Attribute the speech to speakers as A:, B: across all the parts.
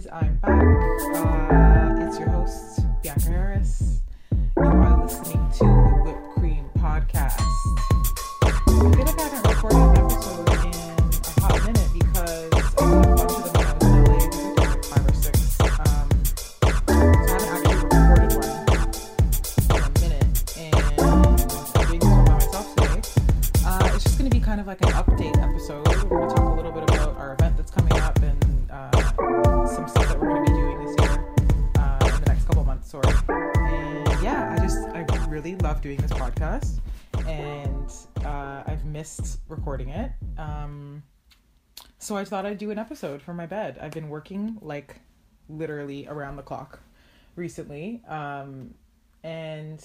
A: ladies, I'm I thought I'd do an episode from my bed. I've been working like literally around the clock recently, um, and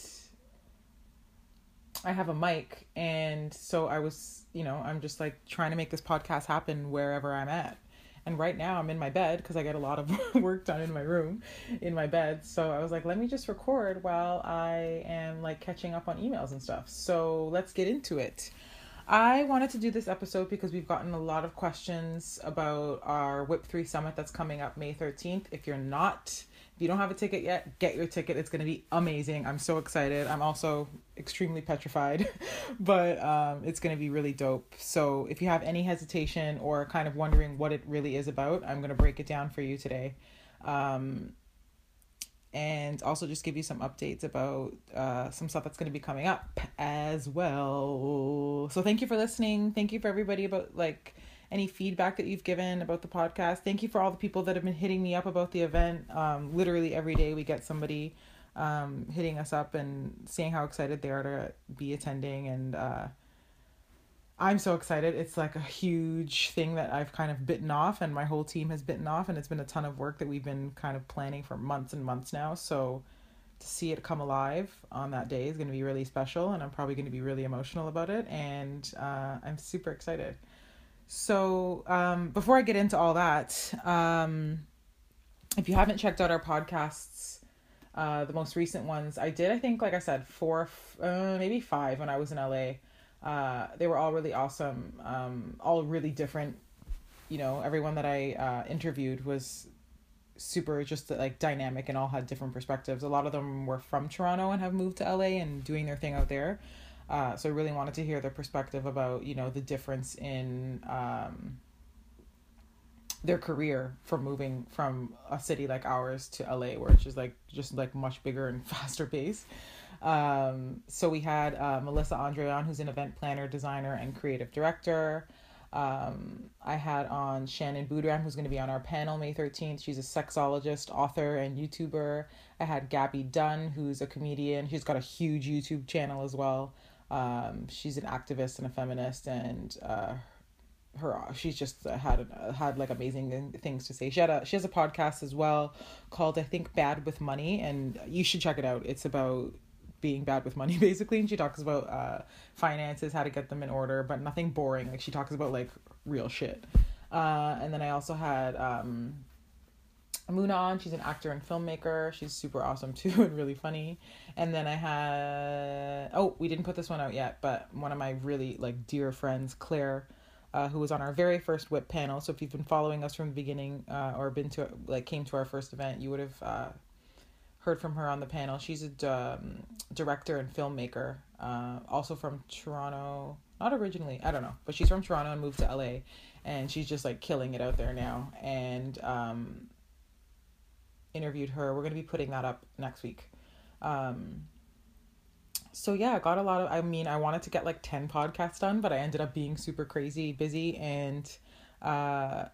A: I have a mic, and so I was, you know, I'm just like trying to make this podcast happen wherever I'm at. And right now I'm in my bed because I get a lot of work done in my room, in my bed. So I was like, let me just record while I am like catching up on emails and stuff. So let's get into it. I wanted to do this episode because we've gotten a lot of questions about our WIP 3 Summit that's coming up May 13th. If you're not, if you don't have a ticket yet, get your ticket. It's going to be amazing. I'm so excited. I'm also extremely petrified, but um, it's going to be really dope. So if you have any hesitation or kind of wondering what it really is about, I'm going to break it down for you today. Um, and also just give you some updates about uh, some stuff that's going to be coming up as well. So thank you for listening. Thank you for everybody about like any feedback that you've given about the podcast. Thank you for all the people that have been hitting me up about the event. Um, literally every day we get somebody um, hitting us up and seeing how excited they are to be attending and uh, I'm so excited. It's like a huge thing that I've kind of bitten off, and my whole team has bitten off, and it's been a ton of work that we've been kind of planning for months and months now. So to see it come alive on that day is going to be really special, and I'm probably going to be really emotional about it, and uh, I'm super excited. So um, before I get into all that, um, if you haven't checked out our podcasts, uh, the most recent ones I did, I think, like I said, four, uh, maybe five when I was in LA. Uh, they were all really awesome, um, all really different. You know, everyone that I uh, interviewed was super just like dynamic and all had different perspectives. A lot of them were from Toronto and have moved to LA and doing their thing out there. Uh, so I really wanted to hear their perspective about you know the difference in um, their career from moving from a city like ours to LA, which is like just like much bigger and faster pace. Um, so we had uh, Melissa Andre on, who's an event planner, designer, and creative director. Um, I had on Shannon Boodram, who's going to be on our panel May 13th. She's a sexologist, author, and YouTuber. I had Gaby Dunn, who's a comedian. She's got a huge YouTube channel as well. Um, she's an activist and a feminist, and uh, her she's just had had like amazing things to say. She had a she has a podcast as well called I think Bad with Money, and you should check it out. It's about being bad with money basically and she talks about uh finances how to get them in order but nothing boring like she talks about like real shit uh and then i also had um Amuna on, she's an actor and filmmaker. She's super awesome too and really funny. And then I had oh, we didn't put this one out yet, but one of my really like dear friends, Claire, uh, who was on our very first WIP panel. So if you've been following us from the beginning uh, or been to like came to our first event, you would have uh, heard from her on the panel. She's a um, director and filmmaker, uh, also from Toronto. Not originally, I don't know, but she's from Toronto and moved to LA, and she's just like killing it out there now. And um, interviewed her. We're gonna be putting that up next week. Um, so yeah, I got a lot of. I mean, I wanted to get like ten podcasts done, but I ended up being super crazy busy and uh,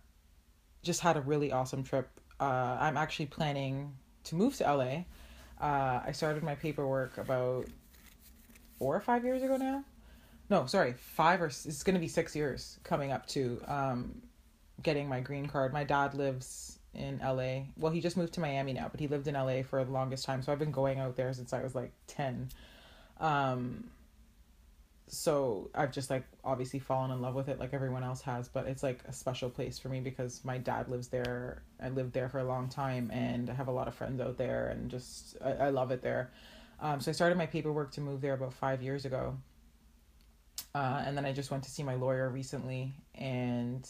A: just had a really awesome trip. Uh, I'm actually planning to move to LA. Uh, I started my paperwork about four or five years ago now. No, sorry, five or it's going to be six years coming up to um, getting my green card. My dad lives in LA. Well, he just moved to Miami now, but he lived in LA for the longest time. So I've been going out there since I was like 10. Um, so I've just like obviously fallen in love with it like everyone else has, but it's like a special place for me because my dad lives there. I lived there for a long time and I have a lot of friends out there and just I, I love it there. Um, so I started my paperwork to move there about five years ago. Uh, and then I just went to see my lawyer recently and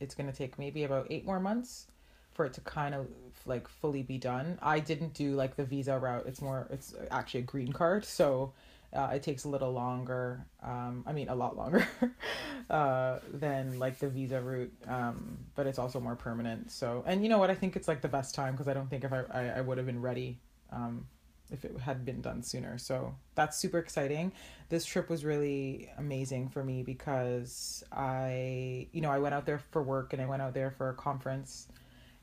A: it's going to take maybe about eight more months for it to kind of like fully be done. I didn't do like the visa route. It's more it's actually a green card, so uh, it takes a little longer. Um, I mean, a lot longer uh, than like the visa route, um, but it's also more permanent. So, and you know what? I think it's like the best time because I don't think if I I, I would have been ready um, if it had been done sooner. So that's super exciting. This trip was really amazing for me because I, you know, I went out there for work and I went out there for a conference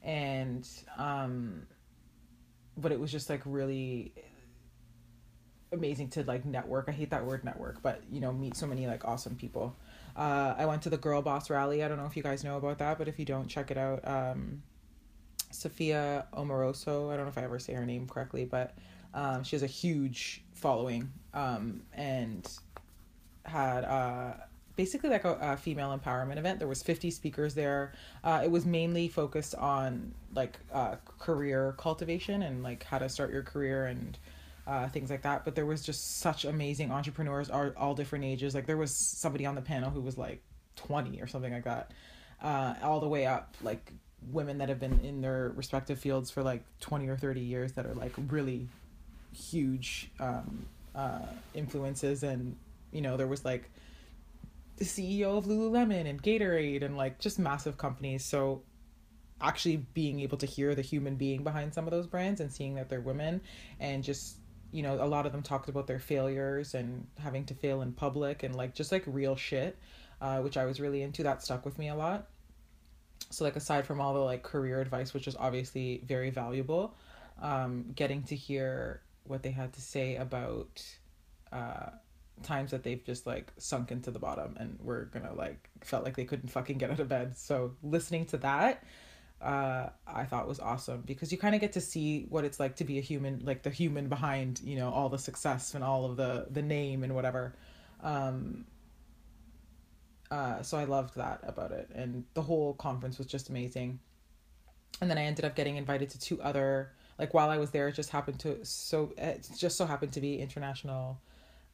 A: and um but it was just like really amazing to like network. I hate that word network, but you know, meet so many like awesome people. Uh, I went to the Girl Boss Rally. I don't know if you guys know about that, but if you don't, check it out. Um, Sophia Amoruso. I don't know if I ever say her name correctly, but um, she has a huge following um, and had uh, basically like a, a, female empowerment event. There was 50 speakers there. Uh, it was mainly focused on like uh, career cultivation and like how to start your career and uh, things like that. But there was just such amazing entrepreneurs, all, all different ages. Like there was somebody on the panel who was like 20 or something like that, uh, all the way up like women that have been in their respective fields for like 20 or 30 years that are like really huge um, uh, influences. And, you know, there was like the CEO of Lululemon and Gatorade and like just massive companies. So actually being able to hear the human being behind some of those brands and seeing that they're women and just you know, a lot of them talked about their failures and having to fail in public and like just like real shit, uh, which I was really into. That stuck with me a lot. So like aside from all the like career advice, which is obviously very valuable, um, getting to hear what they had to say about uh, times that they've just like sunk into the bottom and were gonna like felt like they couldn't fucking get out of bed. So listening to that uh, I thought was awesome because you kind of get to see what it's like to be a human, like the human behind, you know, all the success and all of the the name and whatever. Um, uh, so I loved that about it, and the whole conference was just amazing. And then I ended up getting invited to two other, like while I was there, it just happened to so it just so happened to be International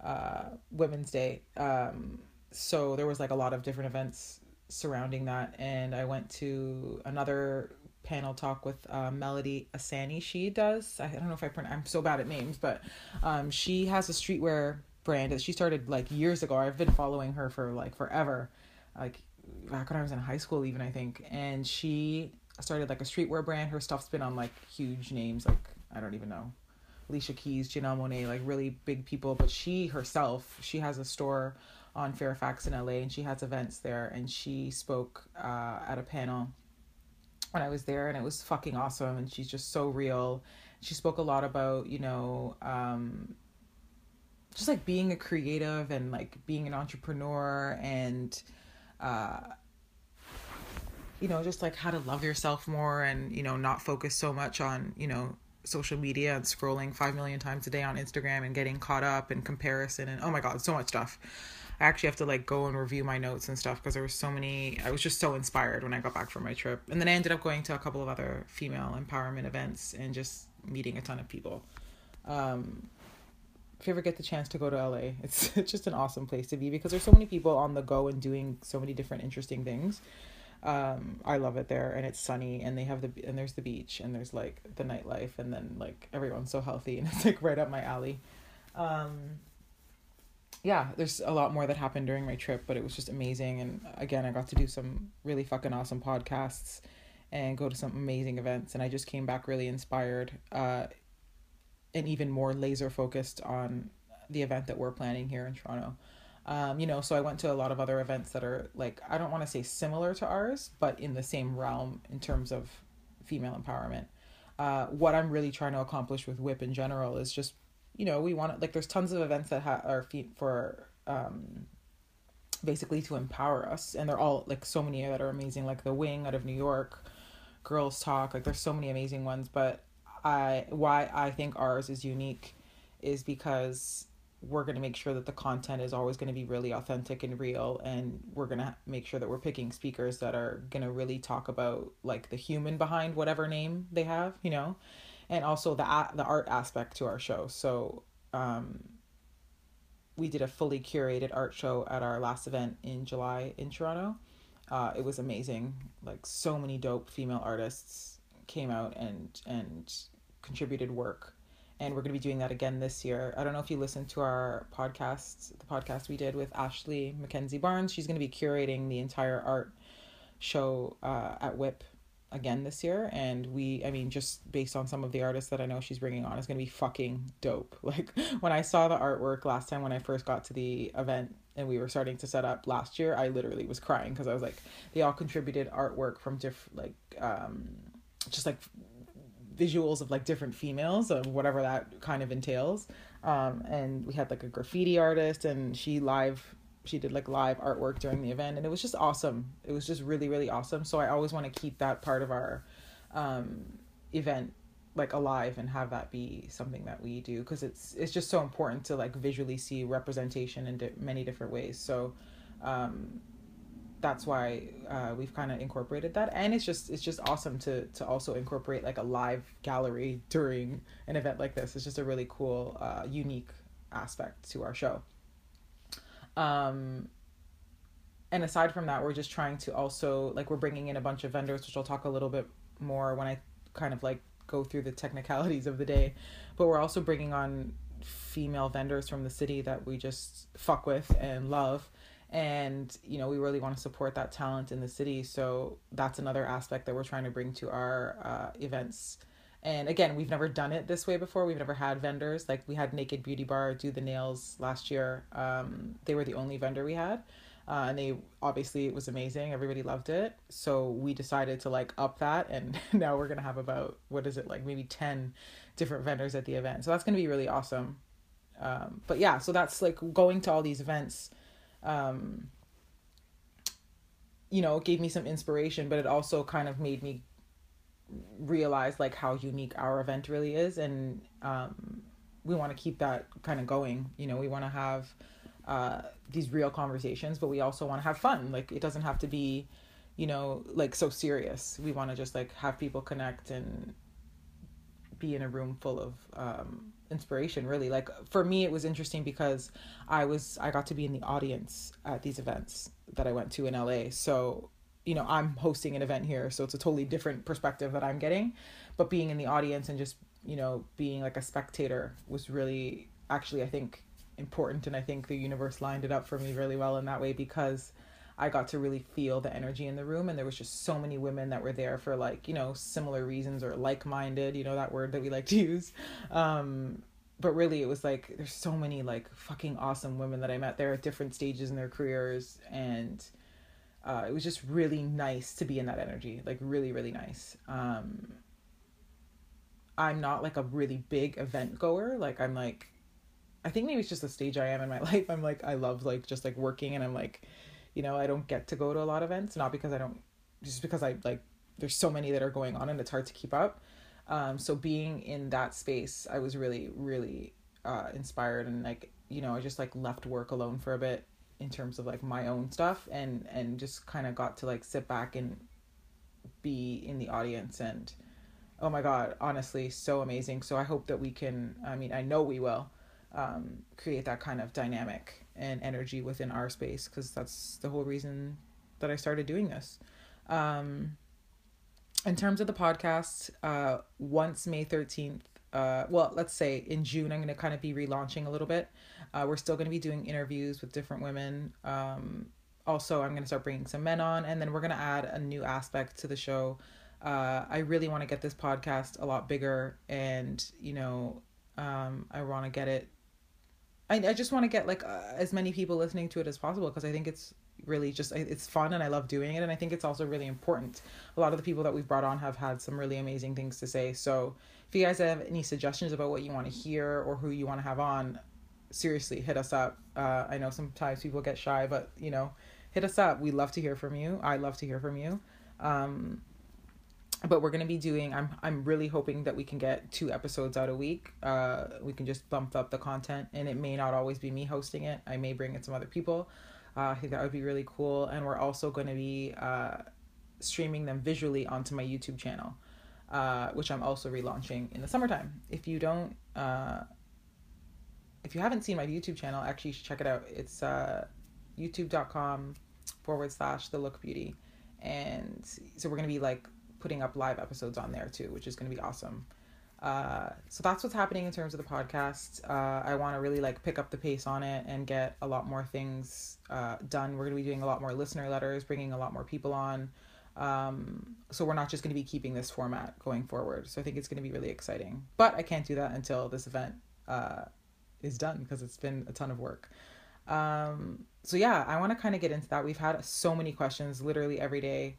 A: uh, Women's Day. Um, so there was like a lot of different events surrounding that. And I went to another panel talk with uh, Melody Ehsani. She does, I don't know if I pronounce, I'm so bad at names, but um, she has a streetwear brand that she started like years ago. I've been following her for like forever, like back when I was in high school, even I think. And she started like a streetwear brand. Her stuff's been on like huge names, like I don't even know. Alicia Keys, Janelle Monáe, like really big people. But she herself, she has a store on Fairfax in LA, and she has events there. And she spoke uh, at a panel when I was there, and it was fucking awesome. And she's just so real. She spoke a lot about, you know, um, just like being a creative and like being an entrepreneur and, uh, you know, just like how to love yourself more and, you know, not focus so much on, you know, social media and scrolling 5 million times a day on Instagram and getting caught up in comparison and oh my god, so much stuff. I actually have to like go and review my notes and stuff because there were so many. I was just so inspired when I got back from my trip, and then I ended up going to a couple of other female empowerment events and just meeting a ton of people. Um, if you ever get the chance to go to LA, it's, it's just an awesome place to be because there's so many people on the go and doing so many different interesting things. Um, I love it there, and it's sunny, and they have the and there's the beach, and there's like the nightlife, and then like everyone's so healthy, and it's like right up my alley. Um, yeah, there's a lot more that happened during my trip, but it was just amazing. And again, I got to do some really fucking awesome podcasts and go to some amazing events. And I just came back really inspired uh, and even more laser focused on the event that we're planning here in Toronto. Um, you know, so I went to a lot of other events that are like, I don't want to say similar to ours, but in the same realm in terms of female empowerment. Uh, what I'm really trying to accomplish with WIP in general is just you know, we want like there's tons of events that ha- are for um, basically to empower us, and they're all like so many that are amazing, like the Wing out of New York, Gurls Talk, like there's so many amazing ones. But I why I think ours is unique is because we're going to make sure that the content is always going to be really authentic and real. And we're going to make sure that we're picking speakers that are going to really talk about like the human behind whatever name they have you know and also the the art aspect to our show. So um, we did a fully curated art show at our last event in July in Toronto. Uh, it was amazing. Like so many dope female artists came out and and contributed work and we're to be doing that again this year. I don't know if you listened to our podcast, the podcast we did with Ashley Mackenzie Barnes. She's to be curating the entire art show uh, at WIP again this year and we i mean just based on some of the artists that i know she's bringing on is going to be fucking dope. Like when i saw the artwork last time when i first got to the event and we were starting to set up last year i literally was crying because i was like they all contributed artwork from different like um just like visuals of like different females of whatever that kind of entails. Um and we had like a graffiti artist and she live she did like live artwork during the event and it was just awesome. It was just really really awesome. So i always want to keep that part of our um event like alive and have that be something that we do because it's it's just so important to like visually see representation in di- many different ways. So um that's why uh, we've kind of incorporated that. And it's just it's just awesome to to also incorporate like a live gallery during an event like this. It's just a really cool uh, unique aspect to our show um and aside from that we're just trying to also like we're bringing in a bunch of vendors which i'll talk a little bit more when i kind of like go through the technicalities of the day. But we're also bringing on female vendors from the city that we just fuck with and love. And you know we really want to support that talent in the city. So that's another aspect that we're trying to bring to our uh, events and again we've never done it this way before. We've never had vendors. Like we had naked beauty bar do the nails last year. Um, they were the only vendor we had uh, and they obviously it was amazing. Everybody loved it. So we decided to like up that and now we're gonna have about what is it like maybe 10 different vendors at the event. So that's gonna be really awesome. Um, but yeah so that's like going to all these events um, you know, gave me some inspiration, but it also kind of made me realize like how unique our event really is. And um, we want to keep that kind of going. You know, we want to have uh, these real conversations, but we also want to have fun. Like, it doesn't have to be, you know, like so serious. We want to just like have people connect and be in a room full of um, inspiration really like for me it was interesting because i was i got to be in the audience at these events that i went to in la so you know i'm hosting an event here so it's a totally different perspective that i'm getting but being in the audience and just you know being like a spectator was really actually i think important and i think the universe lined it up for me really well in that way because I got to really feel the energy in the room and there was just so many women that were there for like, you know, similar reasons or like-minded, you know, that word that we like to use. Um but really it was like there's so many like fucking awesome women that I met there at different stages in their careers and uh, it was just really nice to be in that energy like really really nice. Um, i'm not like a really big event goer. Like i'm like i think maybe it's just the stage i am in my life. I'm like i love like just like working and i'm like you know i don't get to go to a lot of events not because i don't just because i like there's so many that are going on and it's hard to keep up. Um, so being in that space i was really really uh, inspired and like you know i just like left work alone for a bit in terms of like my own stuff and and just kind of got to like sit back and be in the audience and oh my god honestly so amazing so i hope that we can i mean i know we will um, create that kind of dynamic and energy within our space because that's the whole reason that I started doing this. Um, in terms of the podcast, uh, once May 13th, uh, well, let's say in June, I'm going to kind of be relaunching a little bit. Uh, we're still going to be doing interviews with different women. Um, also, I'm going to start bringing some men on, and then we're going to add a new aspect to the show. Uh, I really want to get this podcast a lot bigger, and you know, um, I want to get it I, I just want to get like uh, as many people listening to it as possible because I think it's really just it's fun and I love doing it and I think it's also really important. A lot of the people that we've brought on have had some really amazing things to say. So if you guys have any suggestions about what you want to hear or who you want to have on, seriously hit us up. Uh, I know sometimes people get shy, but you know, hit us up. We love to hear from you. I love to hear from you. Um, but we're gonna be doing i'm i'm really hoping that we can get two episodes out a week uh we can just bump up the content and it may not always be me hosting it i may bring in some other people uh, i think that would be really cool. And we're also going to be uh streaming them visually onto my youtube channel uh which i'm also relaunching in the summertime. If you don't uh if you haven't seen my youtube channel actually you should check it out. It's uh youtube.com forward slash the look beauty. And so we're going to be like putting up live episodes on there too, which is going to be awesome. Uh, so that's what's happening in terms of the podcast. Uh, I want to really like pick up the pace on it and get a lot more things uh, done. We're going to be doing a lot more listener letters, bringing a lot more people on. Um, so we're not just going to be keeping this format going forward. So I think it's going to be really exciting. But I can't do that until this event uh, is done because it's been a ton of work. Um, so yeah, I want to kind of get into that. We've had so many questions literally every day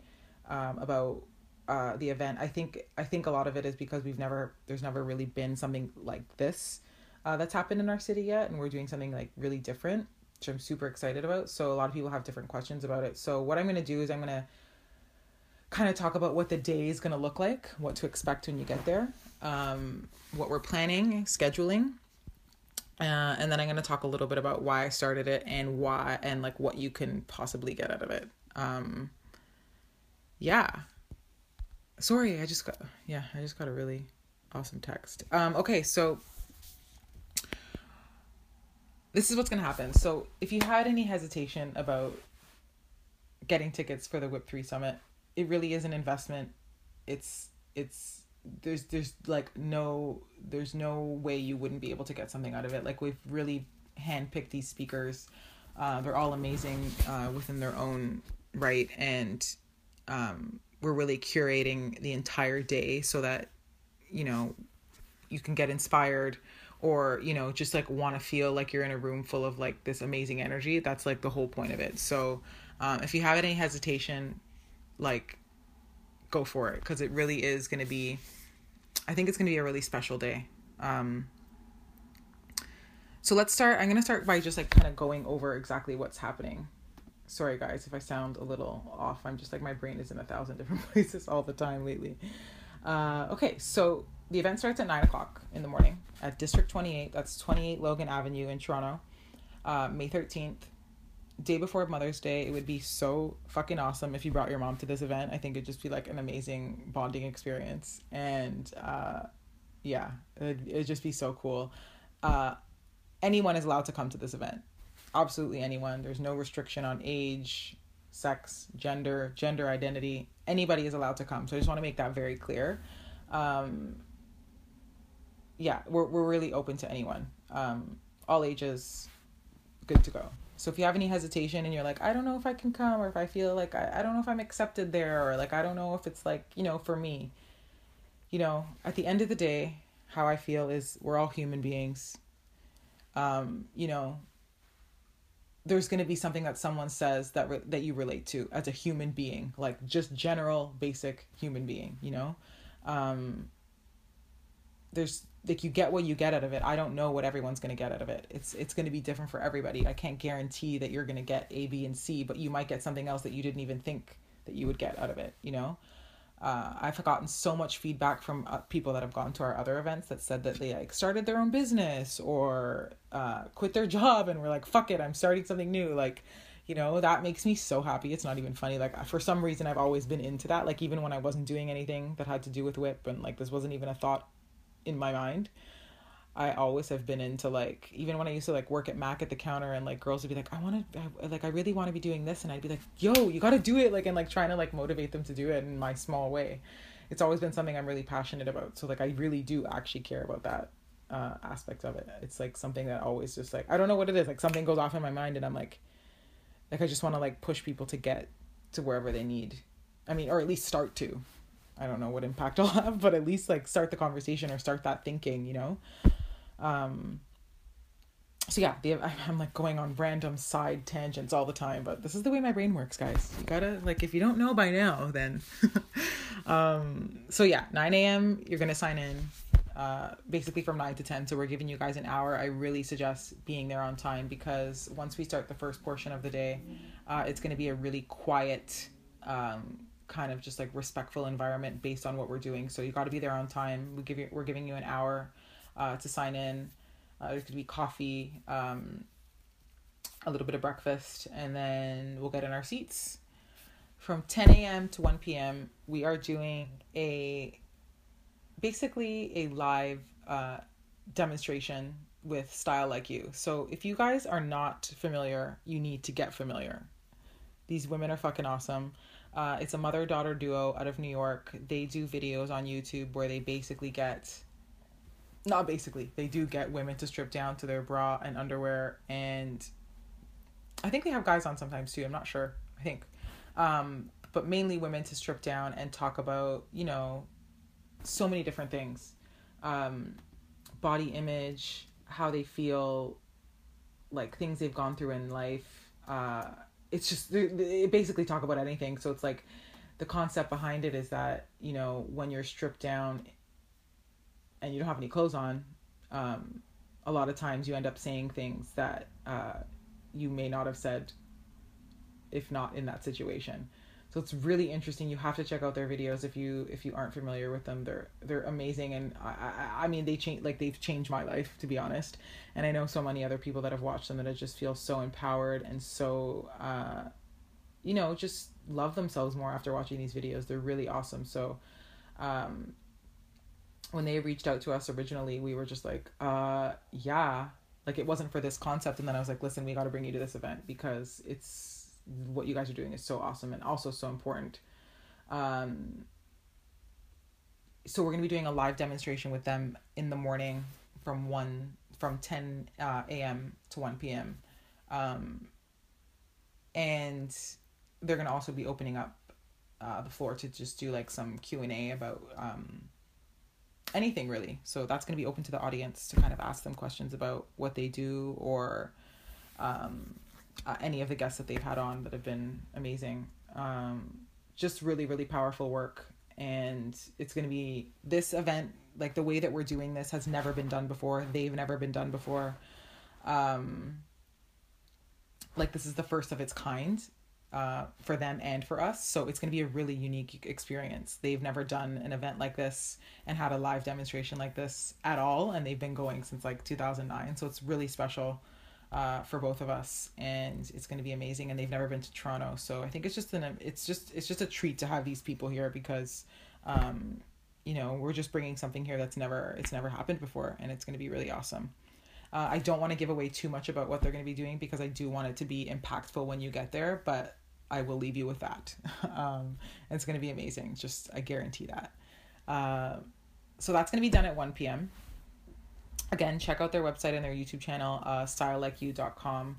A: um, about uh, the event. I think I think a lot of it is because we've never there's never really been something like this uh, that's happened in our city yet, and we're doing something like really different, which I'm super excited about. So a lot of people have different questions about it. So what I'm gonna do is I'm gonna kind of talk about what the day is gonna look like, what to expect when you get there, um, what we're planning, scheduling. Uh, and then I'm going to talk a little bit about why I started it and why and like what you can possibly get out of it. Um, yeah. Sorry, I just got yeah, I just got a really awesome text. Um, okay, so this is what's gonna happen. So if you had any hesitation about getting tickets for the WIP Three Summit, it really is an investment. It's it's there's there's like no there's no way you wouldn't be able to get something out of it. Like we've really handpicked these speakers. Uh, they're all amazing uh, within their own right, and um, we're really curating the entire day so that you know you can get inspired or you know just like want to feel like you're in a room full of like this amazing energy. That's like the whole point of it. So um, if you have any hesitation like go for it because it really is going to be i think it's going to be a really special day. Um, so let's start i'm going to start by just like kind of going over exactly what's happening sorry guys if I sound a little off. I'm just like my brain is in a thousand different places all the time lately. Uh, okay, so the event starts at nine o'clock in the morning at District 28. That's 28 Logan Avenue in Toronto, uh, May 13th. Day before Mother's Day, it would be so fucking awesome if you brought your mom to this event. I think it'd just be like an amazing bonding experience, and uh, yeah, it'd, it'd just be so cool. Uh, anyone is allowed to come to this event absolutely anyone. There's no restriction on age, sex, gender, gender identity. Anybody is allowed to come. So I just want to make that very clear. Um, yeah, we're we're really open to anyone. Um, all ages, good to go. So if you have any hesitation and you're like, I don't know if I can come, or if I feel like I, I don't know if I'm accepted there, or like I don't know if it's like, you know, for me, you know, at the end of the day, how I feel is we're all human beings. Um, you know, there's going to be something that someone says that re- that you relate to as a human being like just general basic human being you know? Um there's like you get what you get out of it. I don't know what everyone's going to get out of it. It's it's going to be different for everybody. I can't guarantee that you're going to get a b and c but you might get something else that you didn't even think that you would get out of it you know uh, I've gotten so much feedback from uh, people that have gone to our other events that said that they like started their own business or uh, quit their job and were like, "Fuck it, I'm starting something new." Like, you know, that makes me so happy. It's not even funny. Like for some reason, I've always been into that. Like even when I wasn't doing anything that had to do with WIP and like this wasn't even a thought in my mind. I always have been into like even when I used to like work at Mac at the counter and like girls would be like I want to like I really want to be doing this and I'd be like yo you got to do it like and like trying to like motivate them to do it in my small way. It's always been something I'm really passionate about. So like I really do actually care about that uh aspect of it. It's like something that always just like I don't know what it is like something goes off in my mind and I'm like like I just want to like push people to get to wherever they need. I mean or at least start to. I don't know what impact I'll have, but at least like start the conversation or start that thinking, you know. Um, so yeah, the, I'm like going on random side tangents all the time, but this is the way my brain works, guys. You gotta like if you don't know by now, then. um, so yeah, 9 a.m. You're gonna sign in, uh, basically from 9 to 10. So we're giving you guys an hour. I really suggest being there on time because once we start the first portion of the day, uh, it's gonna be a really quiet, um, kind of just like respectful environment based on what we're doing. So you got to be there on time. We give you, we're giving you an hour uh, to sign in. Uh, gonna be coffee, um, a little bit of breakfast, and then we'll get in our seats. From 10 a.m. to 1 p.m., we are doing a basically a live uh, demonstration with Style Like You. So if you guys are not familiar, you need to get familiar. These women are fucking awesome. Uh, it's a mother daughter duo out of New York. They do videos on YouTube where they basically get, not basically, they do get women to strip down to their bra and underwear. And I think they have guys on sometimes too. I'm not sure. I think. Um, but mainly women to strip down and talk about, you know, so many different things um, body image, how they feel, like things they've gone through in life. Uh, it's just they basically talk about anything. So it's like the concept behind it is that you know when you're stripped down and you don't have any clothes on, um, a lot of times you end up saying things that uh, you may not have said if not in that situation. So it's really interesting. You have to check out their videos if you if you aren't familiar with them. They're they're amazing, and I I, I mean they change like they've changed my life to be honest. And I know so many other people that have watched them that I just feel so empowered and so uh, you know just love themselves more after watching these videos. They're really awesome. So um, when they reached out to us originally, we were just like, uh, yeah, like it wasn't for this concept. And then I was like, listen, we got to bring you to this event because it's what you guys are doing is so awesome and also so important. Um, so we're going to be doing a live demonstration with them in the morning from 1 from 10 uh, a.m. to 1 p.m. Um, and they're going to also be opening up uh, the floor to just do like some Q&A about um, anything really. So that's going to be open to the audience to kind of ask them questions about what they do or um, uh, any of the guests that they've had on that have been amazing. Um, just really, really powerful work. And it's going to be this event, like the way that we're doing this has never been done before. They've never been done before. Um, like this is the first of its kind uh, for them and for us. So it's going to be a really unique experience. They've never done an event like this and had a live demonstration like this at all. And they've been going since like 2009. So it's really special uh, for both of us, and it's going to be amazing. And they've never been to Toronto, so I think it's just an it's just it's just a treat to have these people here because, um, you know, we're just bringing something here that's never it's never happened before, and it's going to be really awesome. Uh, I don't want to give away too much about what they're going to be doing because I do want it to be impactful when you get there, but I will leave you with that. um, it's going to be amazing. Just I guarantee that. Uh, so that's going to be done at 1 p.m again, check out their website and their YouTube channel, uh, stylelikeyou.com.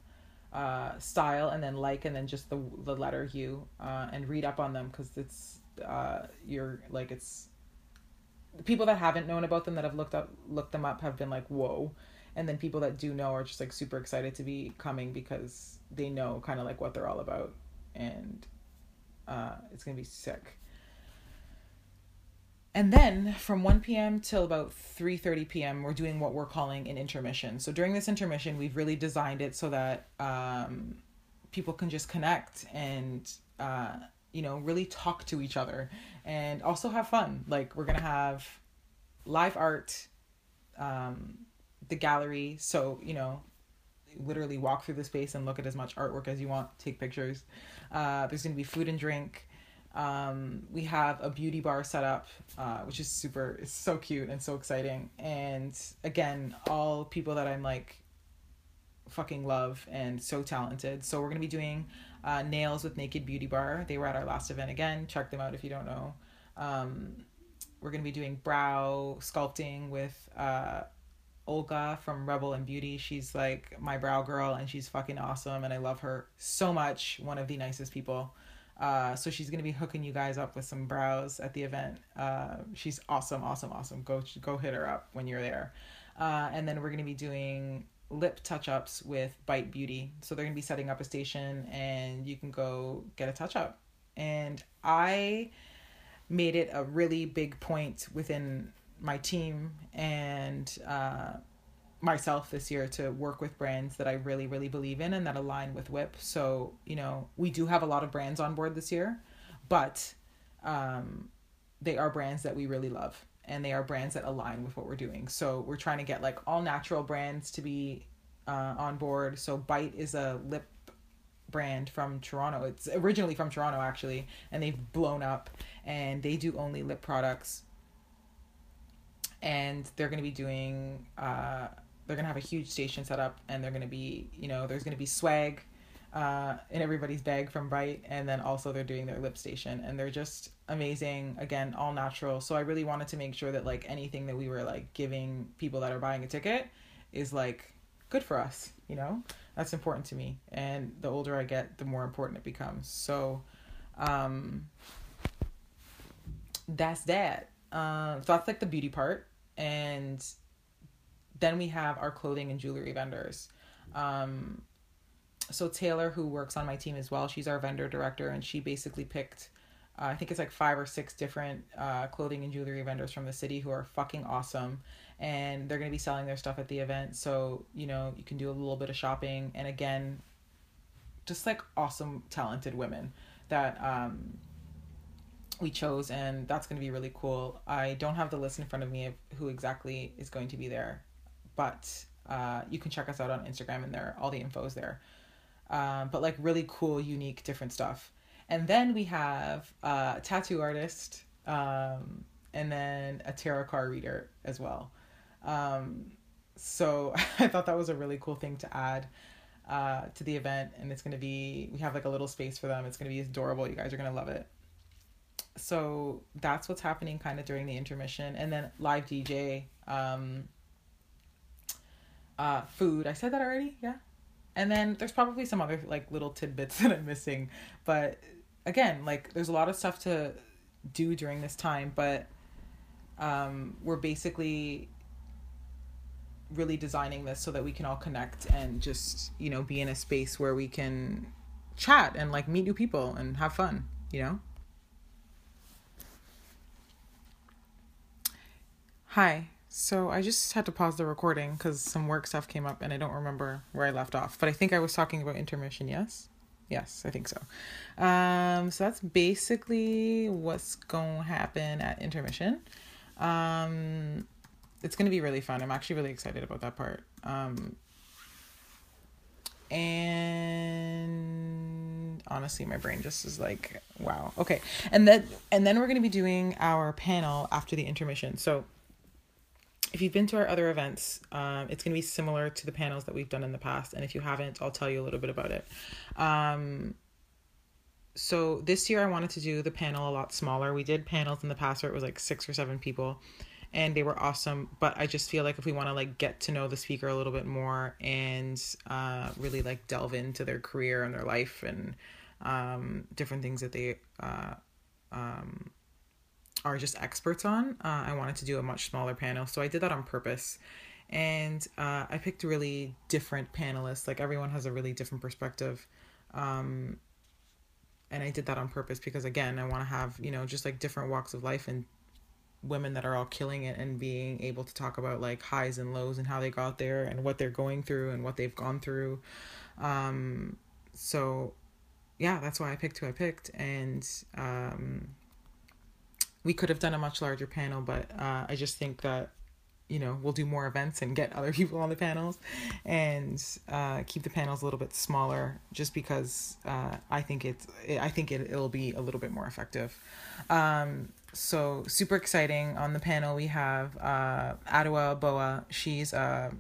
A: Uh, style and then like and then just the the letter U uh, and read up on them because it's uh, you're like it's people that haven't known about them that have looked up looked them up have been like whoa and then people that do know are just like super excited to be coming because they know kind of like what they're all about and uh, it's gonna be sick and then from 1 p.m. till about 3:30 p.m. we're doing what we're calling an intermission. So during this intermission, we've really designed it so that um, people can just connect and uh, you know really talk to each other and also have fun. Like we're gonna have live art, um, the gallery. So you know literally walk through the space and look at as much artwork as you want, take pictures. Uh, there's gonna be food and drink. Um, we have a beauty bar set up, uh, which is super, it's so cute and so exciting. And again, all people that I'm like fucking love and so talented. So we're to be doing uh, nails with Naked Beauty Bar. They were at our last event again. Check them out if you don't know. Um, we're to be doing brow sculpting with uh, Olga from Rebel and Beauty. She's like my brow girl and she's fucking awesome and I love her so much. One of the nicest people. Uh, so she's gonna be hooking you guys up with some brows at the event. Uh, she's awesome, awesome, awesome. Go go hit her up when you're there. Uh, and then we're gonna be doing lip touch ups with Bite Beauty. So they're gonna be setting up a station, and you can go get a touch up. And I made it a really big point within my team and uh, myself this year to work with brands that I really, really believe in and that align with WIP. So, you know, we do have a lot of brands on board this year, but um, they are brands that we really love and they are brands that align with what we're doing. So, we're trying to get like all natural brands to be uh, on board. So, Bite is a lip brand from Toronto. It's originally from Toronto actually, and they've blown up and they do only lip products. And they're going to be doing uh, they're gonna have a huge station set up and they're gonna be you know there's gonna be swag uh, in everybody's bag from bright and then also they're doing their lip station, and they're just amazing. Again, all natural. So I really wanted to make sure that like anything that we were like giving people that are buying a ticket is like good for us. You know, that's important to me. And the older I get, the more important it becomes. So, um, that's that. Uh, so that's like the beauty part, and then we have our clothing and jewelry vendors. Um, so Taylor, who works on my team as well, she's our vendor director, and she basically picked, uh, I think it's like five or six different uh, clothing and jewelry vendors from the city who are fucking awesome, and they're gonna be selling their stuff at the event. So you know you can do a little bit of shopping, and again, just like awesome, talented women that um, we chose, and that's gonna be really cool. I don't have the list in front of me of who exactly is going to be there, but uh, you can check us out on Instagram, and there all the info is there um, but like really cool, unique, different stuff. And then we have a tattoo artist, um, and then a tarot card reader as well. Um, so I thought that was a really cool thing to add uh, to the event, and it's gonna be we have like a little space for them. It's gonna be adorable. You guys are gonna love it. So that's what's happening kind of during the intermission, and then live DJ, um, uh, food. I said that already. Yeah. And then there's probably some other like little tidbits that I'm missing. But again, like there's a lot of stuff to do during this time, but um, we're basically really designing this so that we can all connect and just, you know, be in a space where we can chat and like meet new people and have fun, you know? Hi. So I just had to pause the recording because some work stuff came up and I don't remember where I left off. But I think I was talking about intermission, yes? Yes, I think so. Um, so that's basically what's going to happen at intermission. Um, it's going to be really fun. I'm actually really excited about that part. Um, and honestly my brain just is like wow okay and then and then we're going to be doing our panel after the intermission so if you've been to our other events, um, it's going to be similar to the panels that we've done in the past. And if you haven't, I'll tell you a little bit about it. Um, so this year I wanted to do the panel a lot smaller. We did panels in the past where it was like six or seven people and they were awesome. But I just feel like if we want to like get to know the speaker a little bit more and uh, really like delve into their career and their life and um, different things that they uh, um, are just experts on. Uh, I wanted to do a much smaller panel, so I did that on purpose. And uh, I picked really different panelists. Like everyone has a really different perspective. Um, and I did that on purpose because, again, I want to have, you know, just like different walks of life and women that are all killing it and being able to talk about like highs and lows and how they got there and what they're going through and what they've gone through. Um, so, yeah, that's why I picked who I picked. And, um, we could have done a much larger panel, but uh, I just think that you know we'll do more events and get other people on the panels and uh, keep the panels a little bit smaller just because uh, i think it's i think it, it'll be a little bit more effective. Um, so super exciting. On the panel we have uh, Adwoa Aboah she's a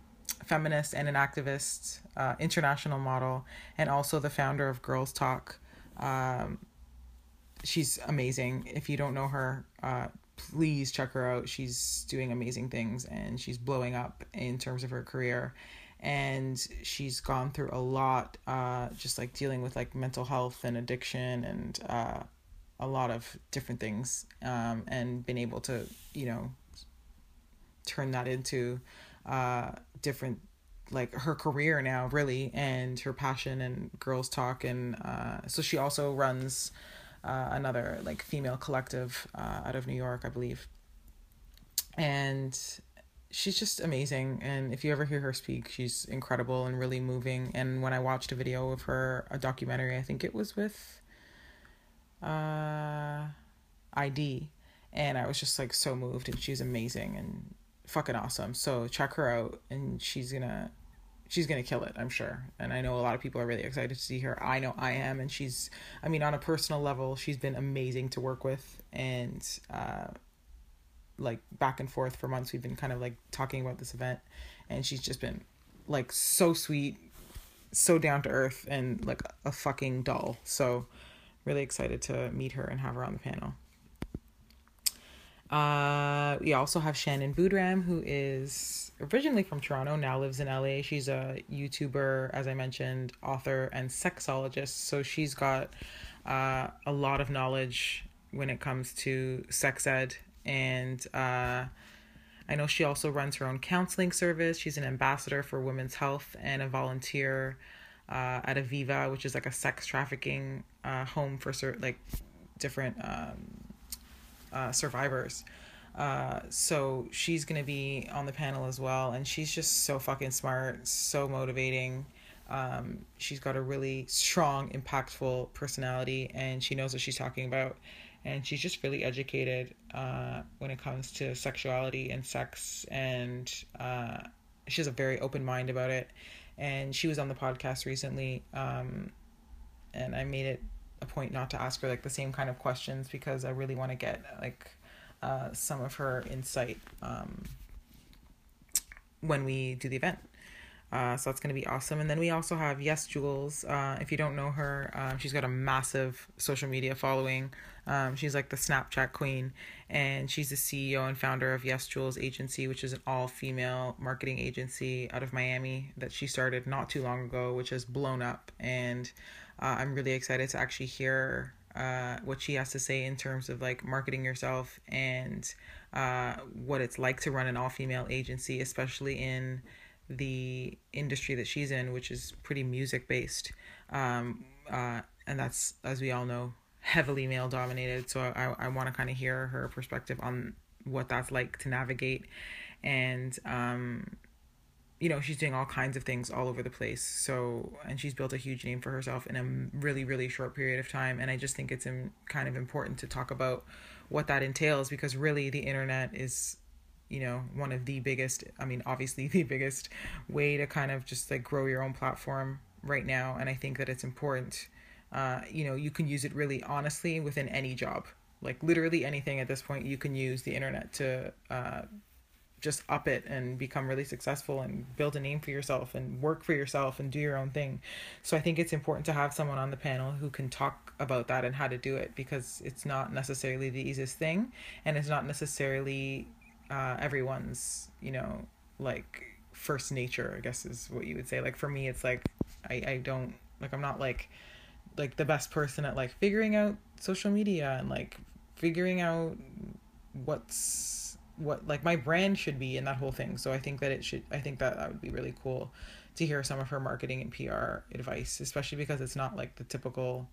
A: feminist and an activist uh, international model and also the founder of Gurls Talk. Um, she's amazing. If you don't know her, uh, please check her out. She's doing amazing things and she's blowing up in terms of her career. And she's gone through a lot, uh, just like dealing with like mental health and addiction and uh, a lot of different things, um, and been able to, you know, turn that into uh, different like her career now really and her passion and Gurls Talk and uh, so she also runs uh, another like female collective uh, out of New York, I believe. And she's just amazing. And if you ever hear her speak, she's incredible and really moving. And when I watched a video of her, a documentary, I think it was with uh, i-D, and I was just like so moved. And she's amazing and fucking awesome. So check her out, and she's gonna she's gonna kill it i'm sure and i know a lot of people are really excited to see her i know i am and she's i mean on a personal level she's been amazing to work with and uh like back and forth for months we've been kind of like talking about this event and she's just been like so sweet so down to earth and like a fucking doll. So really excited to meet her and have her on the panel. Uh, we also have Shannon Boodram, who is originally from Toronto, now lives in LA. She's a YouTuber, as I mentioned, author, and sexologist. So she's got uh, a lot of knowledge when it comes to sex ed. And uh, I know she also runs her own counseling service. She's an ambassador for women's health and a volunteer uh, at Aviva, which is like a sex trafficking uh, home for certain like different um, uh, survivors. Uh, so she's gonna be on the panel as well, and she's just so fucking smart, so motivating. Um, she's got a really strong, impactful personality, and she knows what she's talking about. And she's just really educated uh, when it comes to sexuality and sex, and uh, she has a very open mind about it. And she was on the podcast recently, um, and I made it a point not to ask her like the same kind of questions because I really want to get like uh, some of her insight um, when we do the event. Uh, so that's going to be awesome. And then we also have YesJulz. Uh, if you don't know her, um, she's got a massive social media following. Um, she's like the Snapchat queen, and she's the CEO and founder of YesJulz Agency, which is an all female marketing agency out of Miami that she started not too long ago, which has blown up. And uh, I'm really excited to actually hear uh, what she has to say in terms of like marketing yourself and uh, what it's like to run an all female agency, especially in the industry that she's in, which is pretty music based. Um, uh, and that's, as we all know, heavily male dominated. So I, I want to kind of hear her perspective on what that's like to navigate. And um, you know she's doing all kinds of things all over the place. So and she's built a huge name for herself in a really really short period of time. And i just think it's in, kind of important to talk about what that entails because really the internet is you know one of the biggest i mean obviously the biggest way to kind of just like grow your own platform right now. And i think that it's important uh, you know you can use it really honestly within any job. Like literally anything at this point you can use the internet to uh, just up it and become really successful and build a name for yourself and work for yourself and do your own thing. So I think it's important to have someone on the panel who can talk about that and how to do it because it's not necessarily the easiest thing and it's not necessarily uh, everyone's, you know, like first nature, I guess is what you would say. Like for me, it's like I, I don't like I'm not like like the best person at like figuring out social media and like figuring out what's what like my brand should be in that whole thing. So I think that it should I think that that would be really cool to hear some of her marketing and PR advice, especially because it's not like the typical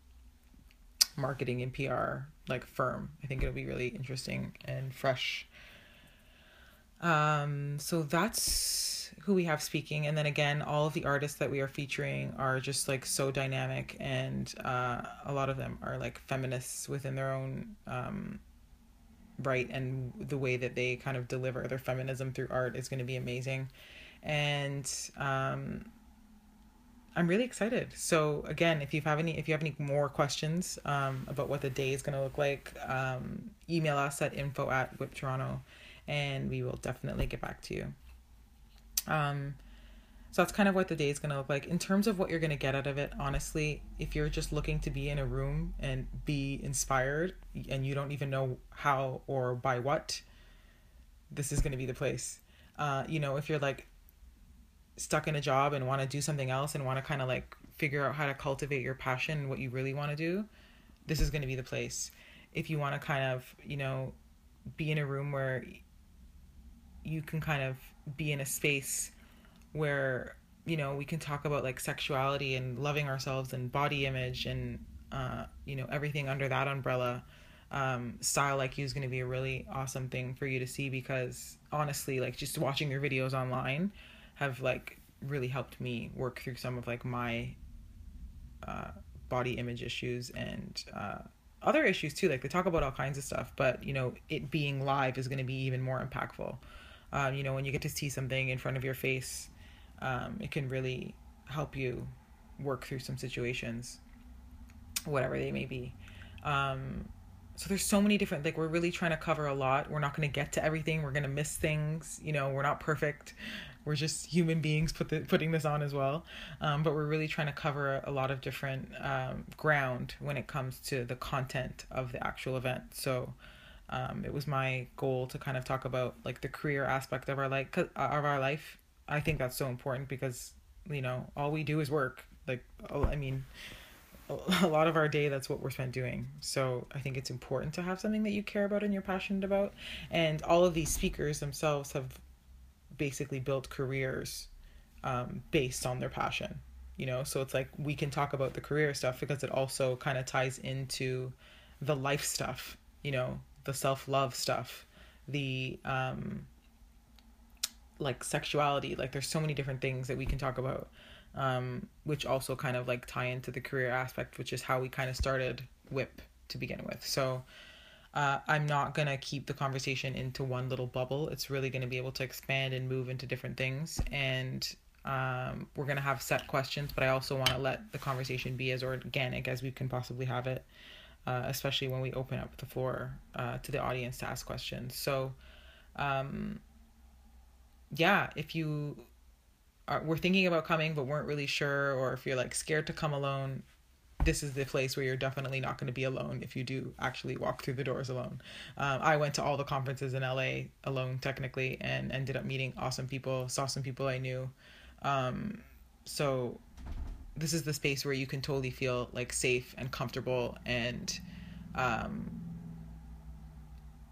A: marketing and PR like firm. I think it'll be really interesting and fresh. Um so that's who we have speaking and then again all of the artists that we are featuring are just like so dynamic and uh a lot of them are like feminists within their own um right and the way that they kind of deliver their feminism through art is going to be amazing. And um i'm really excited. So again if you have any if you have any more questions um about what the day is going to look like um email us at info at WIP toronto and we will definitely get back to you. Um so that's kind of what the day is going to look like. In terms of what you're going to get out of it, honestly, if you're just looking to be in a room and be inspired and you don't even know how or by what, this is going to be the place. Uh, you know, if you're like stuck in a job and want to do something else and want to kind of like figure out how to cultivate your passion and what you really want to do, this is going to be the place. If you want to kind of, you know, be in a room where you can kind of be in a space where you know we can talk about like sexuality and loving ourselves and body image and uh, you know everything under that umbrella um, StyleLikeU is going to be a really awesome thing for you to see because honestly like just watching your videos online have like really helped me work through some of like my uh, body image issues and uh, other issues too like they talk about all kinds of stuff but you know it being live is going to be even more impactful. Um, you know when you get to see something in front of your face um, it can really help you work through some situations, whatever they may be. Um, so there's so many different like we're really trying to cover a lot. We're not going to get to everything. We're going to miss things. You know we're not perfect. We're just human beings put the, putting this on as well. Um, but we're really trying to cover a lot of different um, ground when it comes to the content of the actual event. So um, it was my goal to kind of talk about like the career aspect of our like of our life i think that's so important because you know all we do is work. Like i mean a lot of our day that's what we're spent doing. So i think it's important to have something that you care about and you're passionate about. And all of these speakers themselves have basically built careers um, based on their passion you know? So it's like we can talk about the career stuff because it also kind of ties into the life stuff you know? The self-love stuff the um like sexuality like there's so many different things that we can talk about um, which also kind of like tie into the career aspect, which is how we kind of started WIP to begin with. So uh, I'm not gonna keep the conversation into one little bubble. It's really gonna be able to expand and move into different things, and um, we're gonna have set questions. But I also want to let the conversation be as organic as we can possibly have it, uh, especially when we open up the floor uh, to the audience to ask questions. So, um, yeah, if you are, were thinking about coming but weren't really sure, or if you're like scared to come alone, this is the place where you're definitely not going to be alone if you do actually walk through the doors alone. Um, I went to all the conferences in LA alone, technically, and ended up meeting awesome people, saw some people I knew. Um, so, this is the space where you can totally feel like safe and comfortable and um,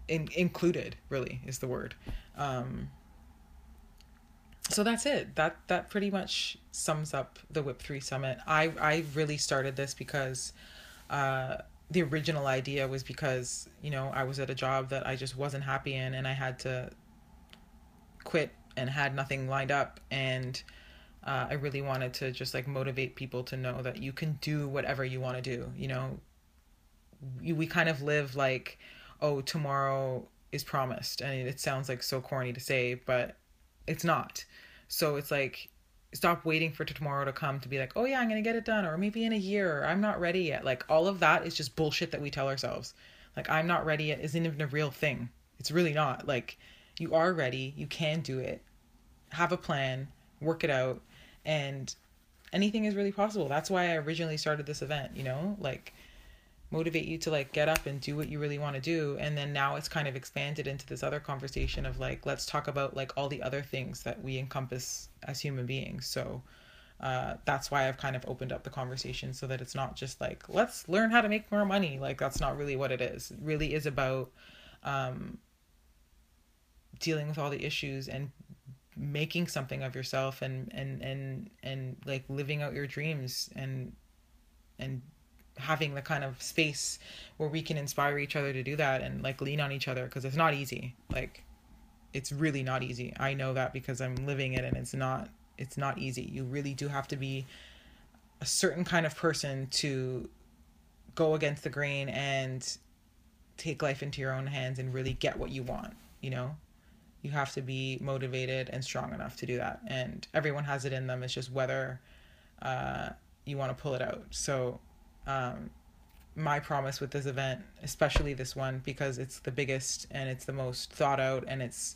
A: in- included, really, is the word. Um, so that's it. That that pretty much sums up the WIP 3 summit. I i really started this because uh the original idea was because you know i was at a job that i just wasn't happy in and i had to quit and had nothing lined up. And uh, i really wanted to just like motivate people to know that you can do whatever you want to do you know? We, we kind of live like oh tomorrow is promised. And it sounds like so corny to say but it's not so it's like stop waiting for tomorrow to come to be like, oh yeah, I'm gonna get it done, or maybe in a year, or I'm not ready yet. Like all of that is just bullshit that we tell ourselves. Like I'm not ready yet isn't even a real thing. It's really not. Like you are ready, you can do it. Have a plan, work it out, and anything is really possible. That's why I originally started this event, you know? Like motivate you to like get up and do what you really want to do and then now it's kind of expanded into this other conversation of like let's talk about like all the other things that we encompass as human beings so uh, that's why I've kind of opened up the conversation so that it's not just like let's learn how to make more money. Like that's not really what it is. It really is about um, dealing with all the issues and making something of yourself and and and and like living out your dreams and and having the kind of space where we can inspire each other to do that and like lean on each other because it's not easy. Like it's really not easy. I know that because i'm living it and it's not it's not easy. You really do have to be a certain kind of person to go against the grain and take life into your own hands and really get what you want you know? You have to be motivated and strong enough to do that and everyone has it in them. It's just whether uh, you want to pull it out. So um, my promise with this event, especially this one, because it's the biggest and it's the most thought out and it's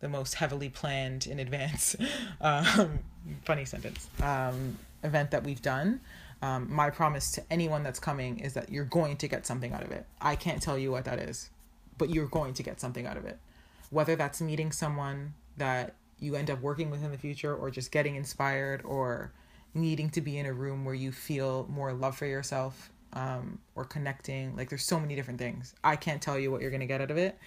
A: the most heavily planned in advance. um, funny sentence. Um, event that we've done. Um, my promise to anyone that's coming is that you're going to get something out of it. I can't tell you what that is, but you're going to get something out of it. Whether that's meeting someone that you end up working with in the future or just getting inspired or needing to be in a room where you feel more love for yourself um, or connecting. Like there's so many different things. I can't tell you what you're gonna get out of it,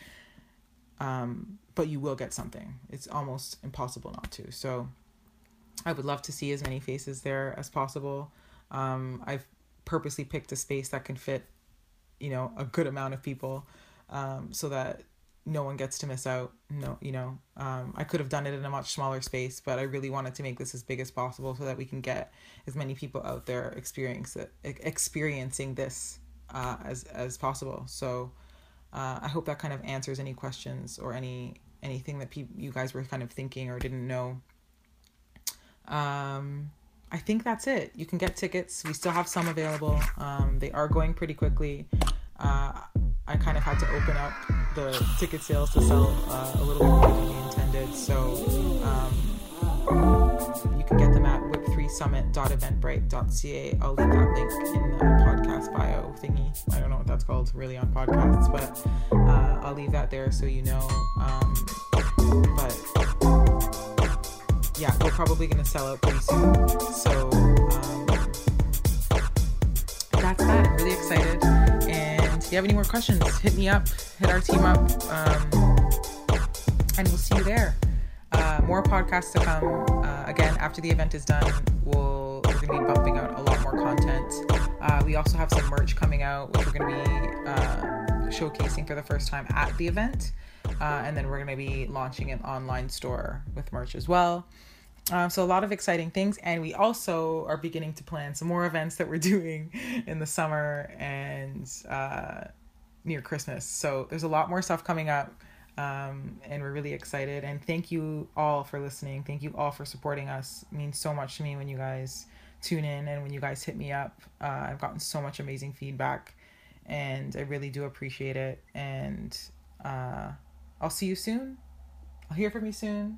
A: um, but you will get something. It's almost impossible not to. So I would love to see as many faces there as possible. Um, I've purposely picked a space that can fit, you know, a good amount of people, um, so that no one gets to miss out. No, you know, um, I could have done it in a much smaller space, but I really wanted to make this as big as possible so that we can get as many people out there experience it, experiencing this uh, as as possible. So uh, I hope that kind of answers any questions or any anything that pe- you guys were kind of thinking or didn't know. Um, I think that's it. You can get tickets. We still have some available. Um, they are going pretty quickly. Uh, I kind of had to open up the ticket sales to sell uh, a little bit more than we intended. So um, you can get them at whip3summit.eventbrite.ca. I'll leave that link in the podcast bio thingy. I don't know what that's called really on podcasts, but uh, I'll leave that there so you know. Um, but yeah, we're probably going to sell out pretty soon. So um, that's that. I'm really excited. You have any more questions, hit me up, hit our team up, um, and we'll see you there. Uh, more podcasts to come. Uh, again, after the event is done, we'll, we're going to be bumping out a lot more content. Uh, we also have some merch coming out, which we're going to be uh, showcasing for the first time at the event. Uh, and then we're going to be launching an online store with merch as well. Um, so a lot of exciting things, and we also are beginning to plan some more events that we're doing in the summer and uh, near Christmas. So there's a lot more stuff coming up, um, and we're really excited. And thank you all for listening. Thank you all for supporting us. It means so much to me when you guys tune in and when you guys hit me up. Uh, I've gotten so much amazing feedback, and I really do appreciate it. And uh, I'll see you soon. I'll hear from you soon.